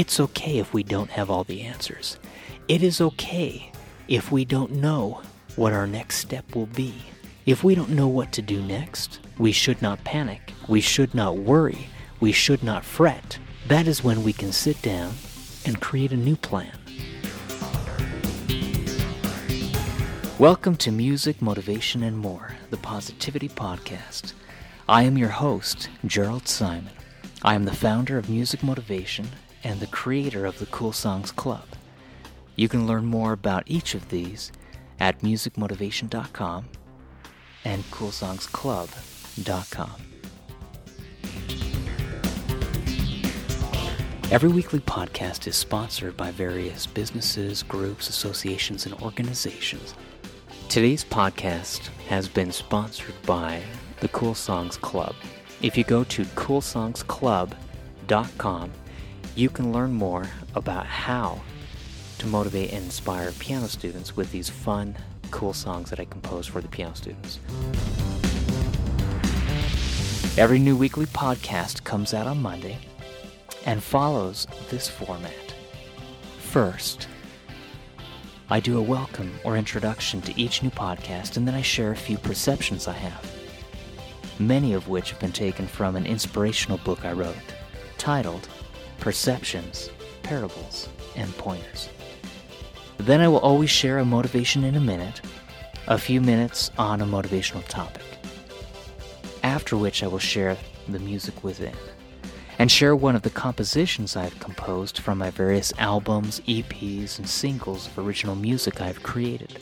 It's okay if we don't have all the answers. It is okay if we don't know what our next step will be. If we don't know what to do next, we should not panic. We should not worry. We should not fret. That is when we can sit down and create a new plan. Welcome to Music, Motivation, and More, the Positivity Podcast. I am your host, Jerald Simon. I am the founder of Music Motivation and the creator of the Cool Songs Club. You can learn more about each of these at musicmotivation.com and coolsongsclub.com. Every weekly podcast is sponsored by various businesses, groups, associations, and organizations. Today's podcast has been sponsored by the Cool Songs Club. If you go to coolsongsclub.com, you can learn more about how to motivate and inspire piano students with these fun, cool songs that I compose for the piano students. Every new weekly podcast comes out on Monday and follows this format. First, I do a welcome or introduction to each new podcast, and then I share a few perceptions I have, many of which have been taken from an inspirational book I wrote titled Perceptions, Parables, and Pointers. Then I will always share a motivation in a minute, a few minutes on a motivational topic, after which I will share the music within and share one of the compositions I've composed from my various albums, EPs, and singles of original music I've created.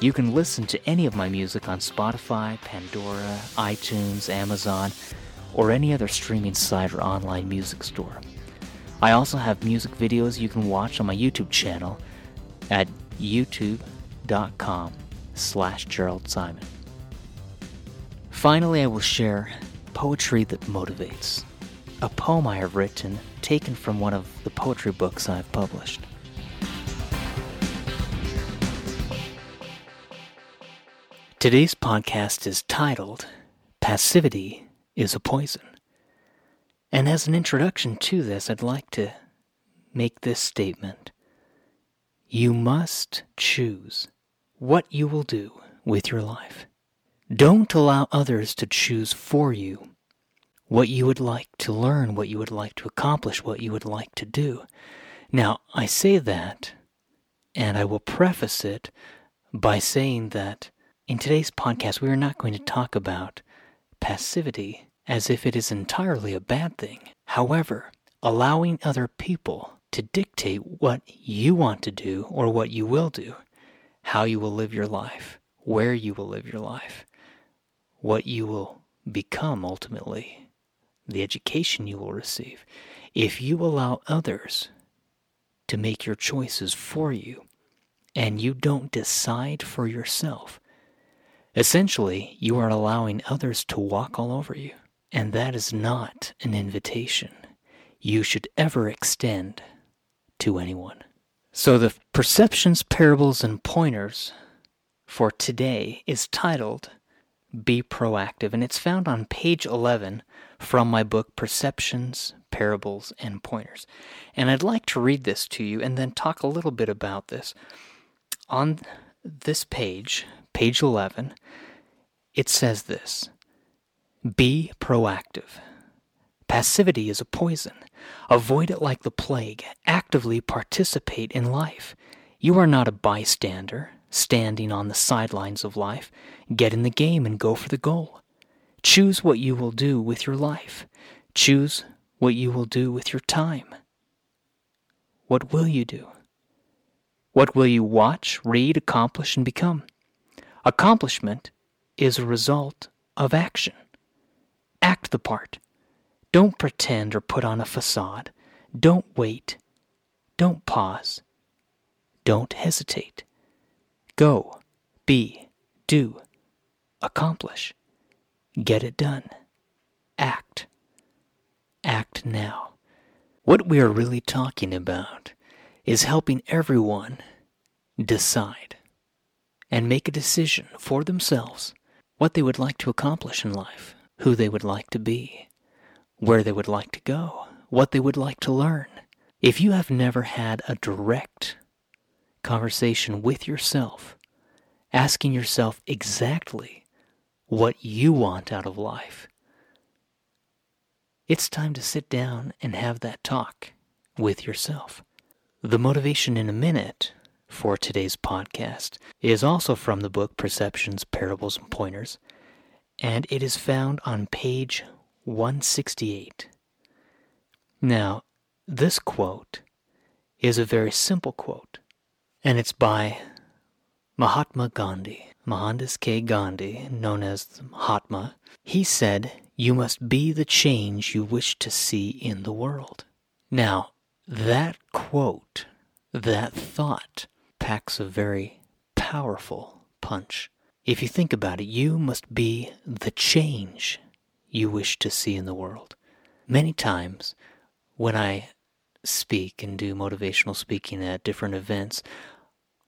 You can listen to any of my music on Spotify, Pandora, iTunes, Amazon, or any other streaming site or online music store. I also have music videos you can watch on my YouTube channel at youtube.com slash Jerald Simon. Finally, I will share poetry that motivates a poem I have written taken from one of the poetry books I've published. Today's podcast is titled Passivity is a Poison. And as an introduction to this, I'd like to make this statement. You must choose what you will do with your life. Don't allow others to choose for you what you would like to learn, what you would like to accomplish, what you would like to do. Now, I say that, and I will preface it by saying that in today's podcast, we are not going to talk about passivity as if it is entirely a bad thing. However, allowing other people to dictate what you want to do or what you will do, how you will live your life, where you will live your life, what you will become ultimately the education you will receive, if you allow others to make your choices for you and you don't decide for yourself, essentially you are allowing others to walk all over you. And that is not an invitation you should ever extend to anyone. So the perceptions, parables, and pointers for today is titled Be Proactive, and it's found on page 11 from my book Perceptions, Parables, and Pointers. And I'd like to read this to you and then talk a little bit about this. On this page, page 11, it says this Be proactive. Passivity is a poison. Avoid it like the plague. Actively participate in life. You are not a bystander, standing on the sidelines of life. Get in the game and go for the goal. Choose what you will do with your life. Choose what you will do with your time. What will you do? What will you watch, read, accomplish, and become? Accomplishment is a result of action. Act the part. Don't pretend or put on a facade. Don't wait. Don't pause. Don't hesitate. Go, be, do, accomplish. Get it done. Act. Act now. What we are really talking about is helping everyone decide and make a decision for themselves what they would like to accomplish in life, who they would like to be, where they would like to go, what they would like to learn, If you have never had a direct conversation with yourself, asking yourself exactly what you want out of life, it's time to sit down and have that talk with yourself. The motivation in a minute for today's podcast is also from the book Perceptions, Parables, and Pointers, and it is found on page 168. Now, this quote is a very simple quote, and it's by Mahatma Gandhi, Mohandas K. Gandhi, known as Mahatma. He said, You must be the change you wish to see in the world. Now, that quote, that thought, packs a very powerful punch. If you think about it, you must be the change you wish to see in the world. Many times when I speak and do motivational speaking at different events,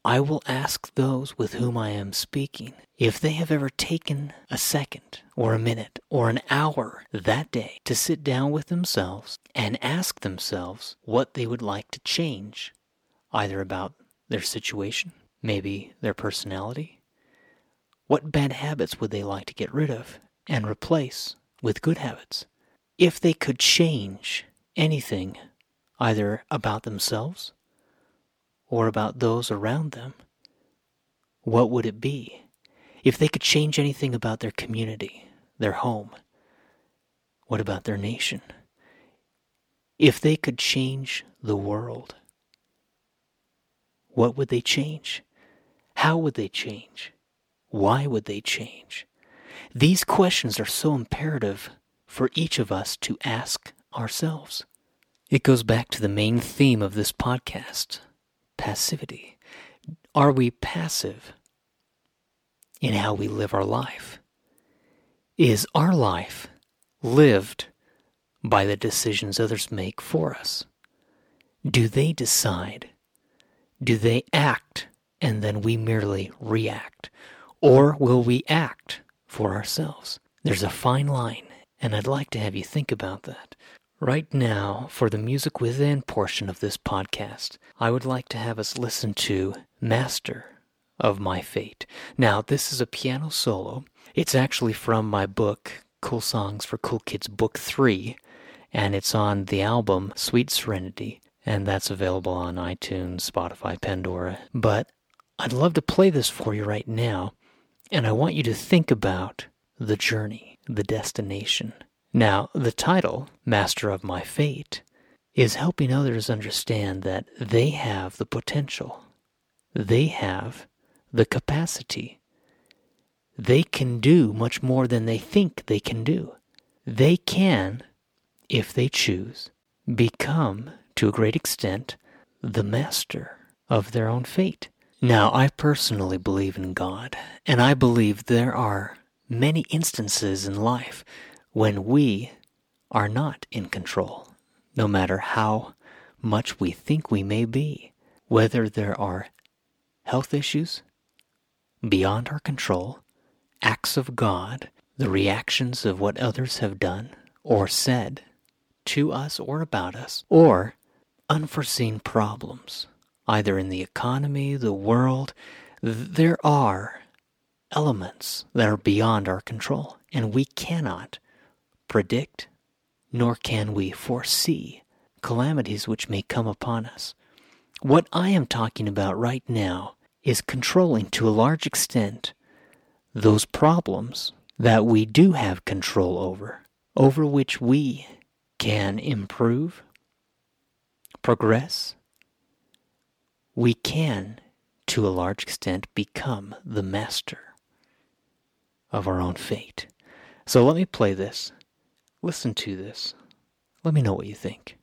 I will ask those with whom I am speaking if they have ever taken a second or a minute or an hour that day to sit down with themselves and ask themselves what they would like to change, either about their situation, maybe their personality. What bad habits would they like to get rid of and replace with good habits? If they could change anything, either about themselves or about those around them, what would it be? If they could change anything about their community, their home, what about their nation? If they could change the world, what would they change? How would they change? Why would they change? These questions are so imperative for each of us to ask ourselves. It goes back to the main theme of this podcast passivity. Are we passive in how we live our life? Is our life lived by the decisions others make for us? Do they decide do they act and then we merely react? Or will we act for ourselves? There's a fine line, and I'd like to have you think about that. Right now, for the Music Within portion of this podcast, I would like to have us listen to Master of My Fate. Now, this is a piano solo. It's actually from my book, Cool Songs for Cool Kids, Book 3, and it's on the album Sweet Serenity and that's available on iTunes, Spotify, Pandora. But I'd love to play this for you right now, and I want you to think about the journey, the destination. Now, the title, Master of My Fate, is helping others understand that they have the potential, they have the capacity. They can do much more than they think they can do. They can, if they choose, become to a great extent, the master of their own fate. Now, I personally believe in God, and I believe there are many instances in life when we are not in control, no matter how much we think we may be, whether there are health issues beyond our control, acts of God, the reactions of what others have done or said to us or about us, or unforeseen problems, either in the economy, the world. There are elements that are beyond our control, and we cannot predict, nor can we foresee calamities which may come upon us. What I am talking about right now is controlling to a large extent those problems that we do have control over, over which we can improve, progress, we can, to a large extent, become the master of our own fate. So let me play this. Listen to this. Let me know what you think.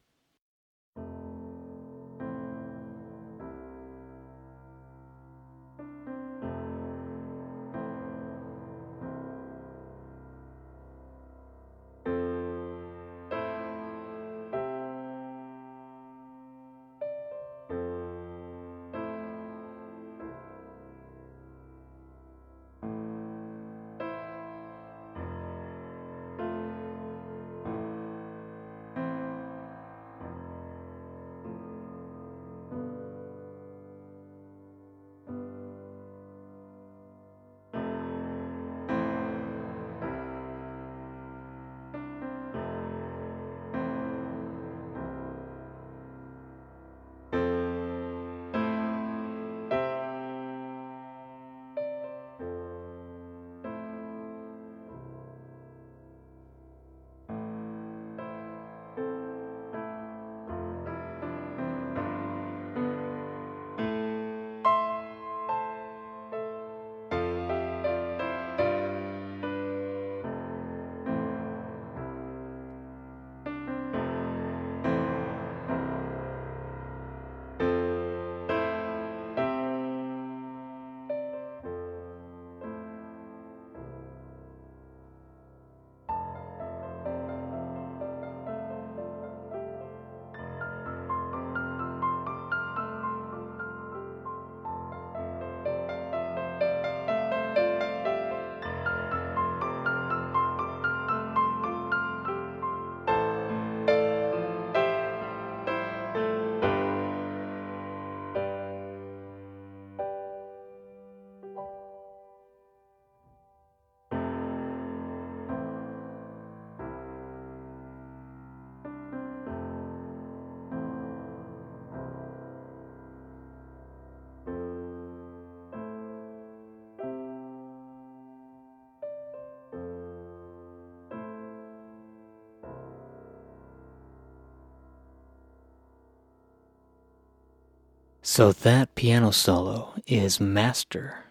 So that piano solo is Master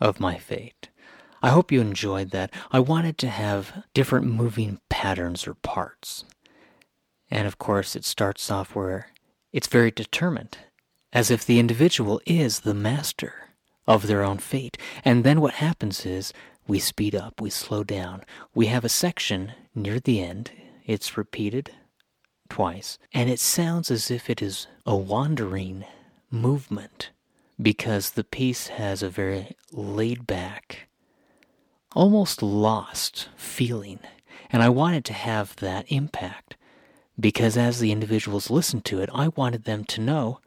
of My Fate. I hope you enjoyed that. I wanted to have different moving patterns or parts. And of course, it starts off where it's very determined, as if the individual is the master of their own fate. And then what happens is we speed up, we slow down. We have a section near the end, it's repeated twice, and it sounds as if it is a wandering movement because the piece has a very laid back, almost lost feeling. And I wanted to have that impact because as the individuals listened to it, I wanted them to know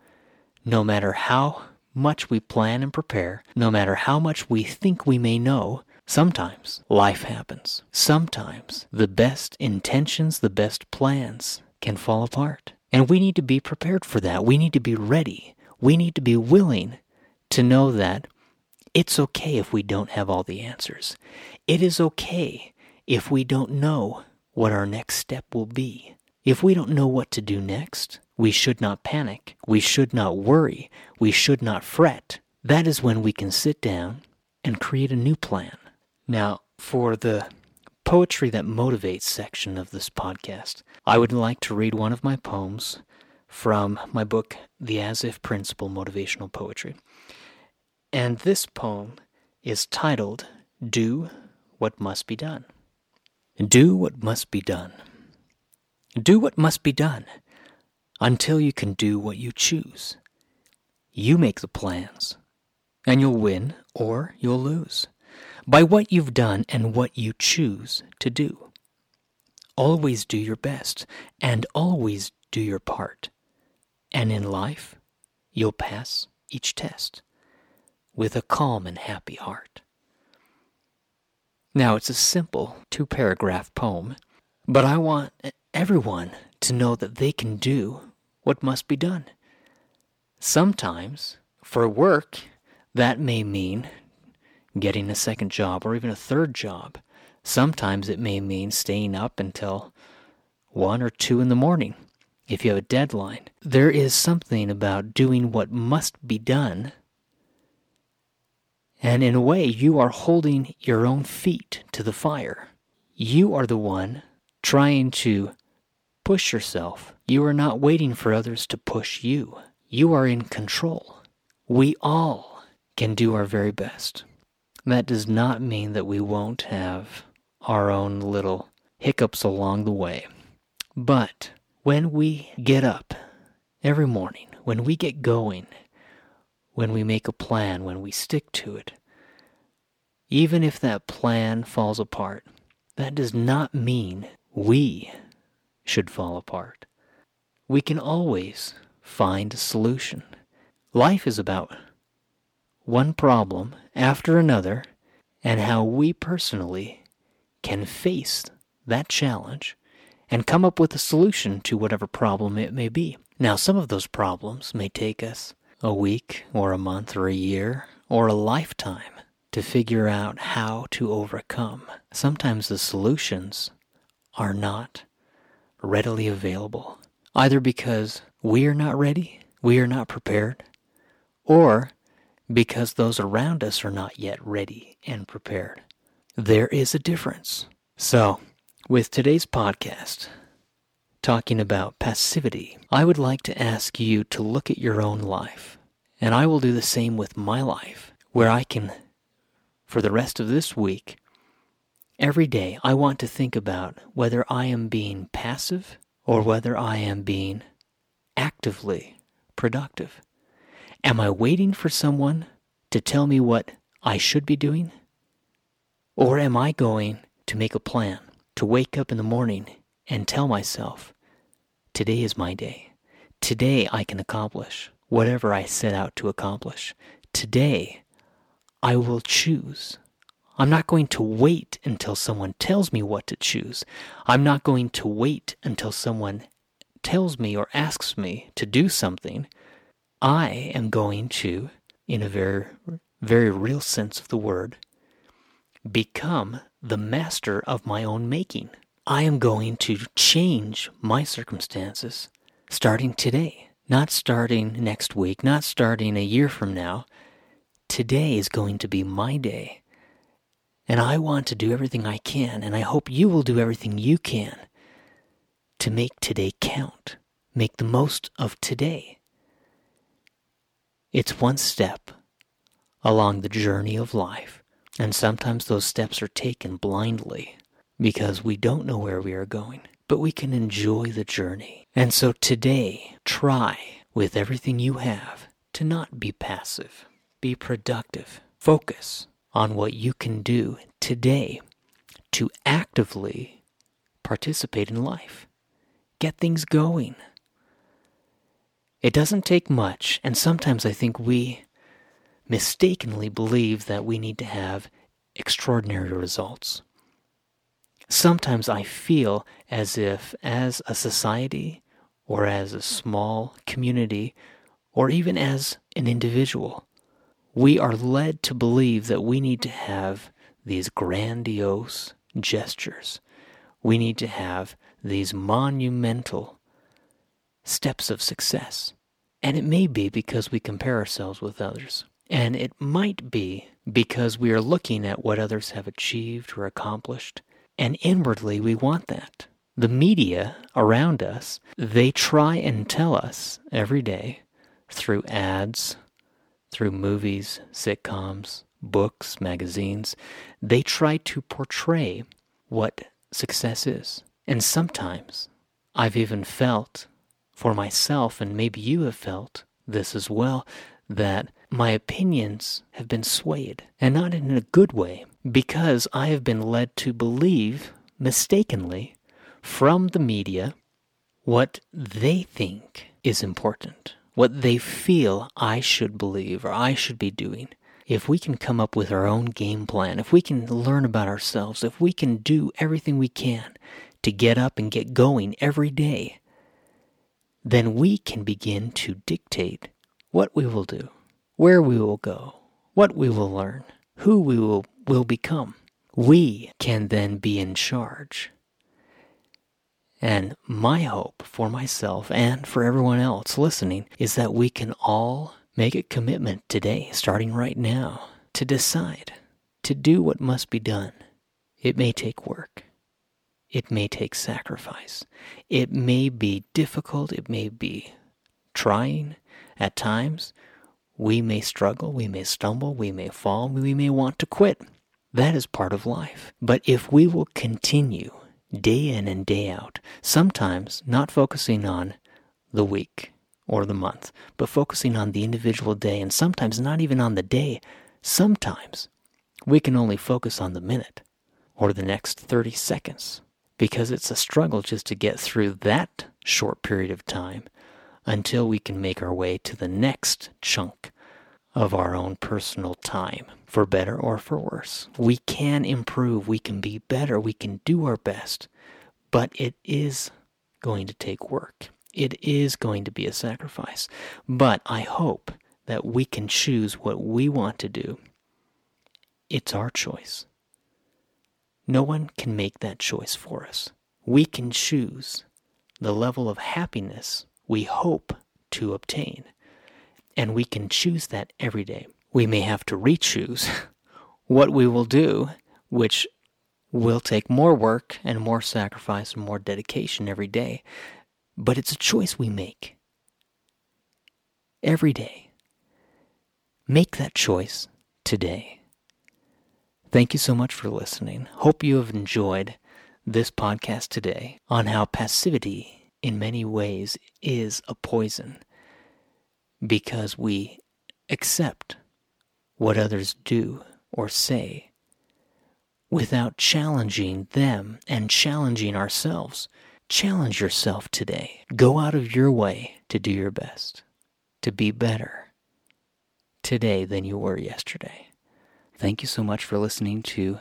no matter how much we plan and prepare, no matter how much we think we may know, sometimes life happens. Sometimes the best intentions, the best plans can fall apart. And we need to be prepared for that. We need to be ready. We need to be willing to know that it's okay if we don't have all the answers. It is okay if we don't know what our next step will be. If we don't know what to do next, we should not panic. We should not worry. We should not fret. That is when we can sit down and create a new plan. Now, for the poetry that motivates section of this podcast, I would like to read one of my poems from my book, The As If Principle Motivational Poetry. And this poem is titled Do What Must Be Done. Do what must be done. Do what must be done until you can do what you choose. You make the plans, and you'll win or you'll lose by what you've done and what you choose to do. Always do your best and always do your part. And in life, you'll pass each test with a calm and happy heart. Now, it's a simple two paragraph poem, but I want everyone to know that they can do what must be done. Sometimes, for work, that may mean getting a second job or even a third job. Sometimes it may mean staying up until one or two in the morning if you have a deadline. There is something about doing what must be done. And in a way, you are holding your own feet to the fire. You are the one trying to push yourself. You are not waiting for others to push you. You are in control. We all can do our very best. That does not mean that we won't have our own little hiccups along the way. But when we get up every morning, when we get going, when we make a plan, when we stick to it, even if that plan falls apart, that does not mean we should fall apart. We can always find a solution. Life is about one problem after another and how we personally can face that challenge and come up with a solution to whatever problem it may be. Now, some of those problems may take us a week or a month or a year or a lifetime to figure out how to overcome. Sometimes the solutions are not readily available, either because we are not ready, we are not prepared, or because those around us are not yet ready and prepared. There is a difference. So, with today's podcast, talking about passivity, I would like to ask you to look at your own life. And I will do the same with my life, where I can, for the rest of this week, every day, I want to think about whether I am being passive or whether I am being actively productive. Am I waiting for someone to tell me what I should be doing? Or am I going to make a plan, to wake up in the morning and tell myself, today is my day. Today I can accomplish whatever I set out to accomplish. Today I will choose. I'm not going to wait until someone tells me what to choose. I'm not going to wait until someone tells me or asks me to do something. I am going to, in a very, very real sense of the word, become the master of my own making. I am going to change my circumstances starting today. not starting next week, not starting a year from now. Today is going to be my day. And I want to do everything I can, and I hope you will do everything you can to make today count, make the most of today. It's one step along the journey of life, and sometimes those steps are taken blindly because we don't know where we are going, but we can enjoy the journey. And so today, try with everything you have to not be passive, be productive, focus on what you can do today to actively participate in life. Get things going. It doesn't take much, and sometimes I think we mistakenly believe that we need to have extraordinary results. Sometimes I feel as if, as a society, or as a small community, or even as an individual, we are led to believe that we need to have these grandiose gestures. We need to have these monumental steps of success. And it may be because we compare ourselves with others. And it might be because we are looking at what others have achieved or accomplished. And inwardly, we want that. The media around us, they try and tell us every day through ads, through movies, sitcoms, books, magazines, they try to portray what success is. And sometimes I've even felt for myself, and maybe you have felt this as well, that my opinions have been swayed, and not in a good way, because I have been led to believe mistakenly from the media what they think is important, what they feel I should believe or I should be doing. If we can come up with our own game plan, if we can learn about ourselves, if we can do everything we can to get up and get going every day, then we can begin to dictate what we will do, where we will go, what we will learn, who we will, will become. We can then be in charge. And my hope for myself and for everyone else listening is that we can all make a commitment today, starting right now, to decide to do what must be done. It may take work. It may take sacrifice. It may be difficult. It may be trying at times. We may struggle. We may stumble. We may fall. We may want to quit. That is part of life. But if we will continue day in and day out, sometimes not focusing on the week or the month, but focusing on the individual day, and sometimes not even on the day, sometimes we can only focus on the minute or the next 30 seconds because it's a struggle just to get through that short period of time until we can make our way to the next chunk of our own personal time, for better or for worse. We can improve, we can be better, we can do our best, but it is going to take work. It is going to be a sacrifice. But I hope that we can choose what we want to do. It's our choice. No one can make that choice for us. We can choose the level of happiness we hope to obtain, and we can choose that every day. We may have to re choose what we will do, which will take more work and more sacrifice and more dedication every day, but it's a choice we make every day. Make that choice today. Thank you so much for listening. Hope you have enjoyed this podcast today on how passivity, in many ways, is a poison because we accept what others do or say without challenging them and challenging ourselves. Challenge yourself today. Go out of your way to do your best, to be better today than you were yesterday. Thank you so much for listening to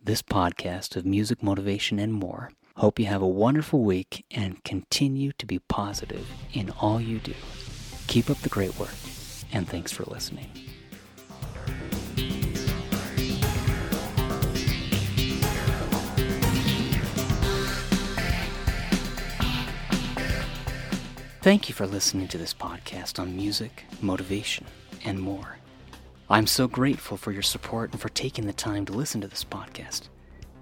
this podcast of music, motivation, and more. Hope you have a wonderful week and continue to be positive in all you do. Keep up the great work, and thanks for listening. Thank you for listening to this podcast on music, motivation, and more. I'm so grateful for your support and for taking the time to listen to this podcast.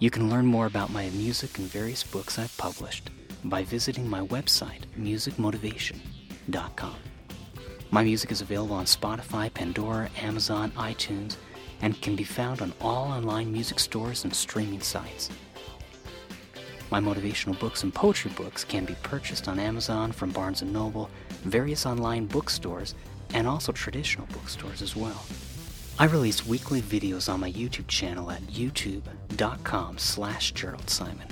You can learn more about my music and various books I've published by visiting my website, musicmotivation.com. My music is available on Spotify, Pandora, Amazon, iTunes, and can be found on all online music stores and streaming sites. My motivational books and poetry books can be purchased on Amazon from Barnes & Noble, various online bookstores, and also traditional bookstores as well. I release weekly videos on my YouTube channel at youtube.com slash Jerald Simon.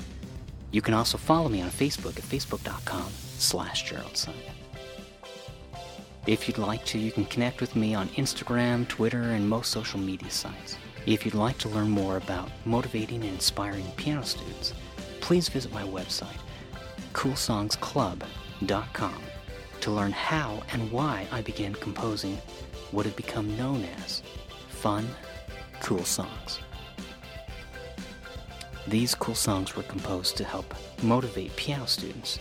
You can also follow me on Facebook at facebook.com slash Jerald Simon. If you'd like to, you can connect with me on Instagram, Twitter, and most social media sites. If you'd like to learn more about motivating and inspiring piano students, please visit my website, coolsongsclub.com, to learn how and why I began composing what have become known as fun, cool songs. These cool songs were composed to help motivate piano students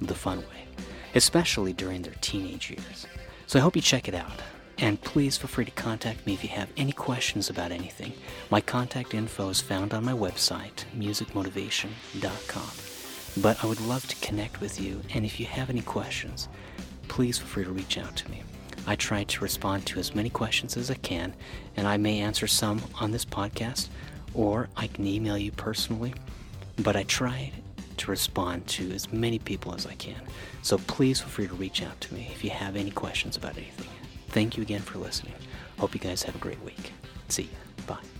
the fun way, especially during their teenage years. So I hope you check it out. And please feel free to contact me if you have any questions about anything. My contact info is found on my website, musicmotivation.com. But I would love to connect with you, and if you have any questions, please feel free to reach out to me. I try to respond to as many questions as I can, and I may answer some on this podcast, or I can email you personally, but I try to respond to as many people as I can. So please feel free to reach out to me if you have any questions about anything. Thank you again for listening. Hope you guys have a great week. See you. Bye.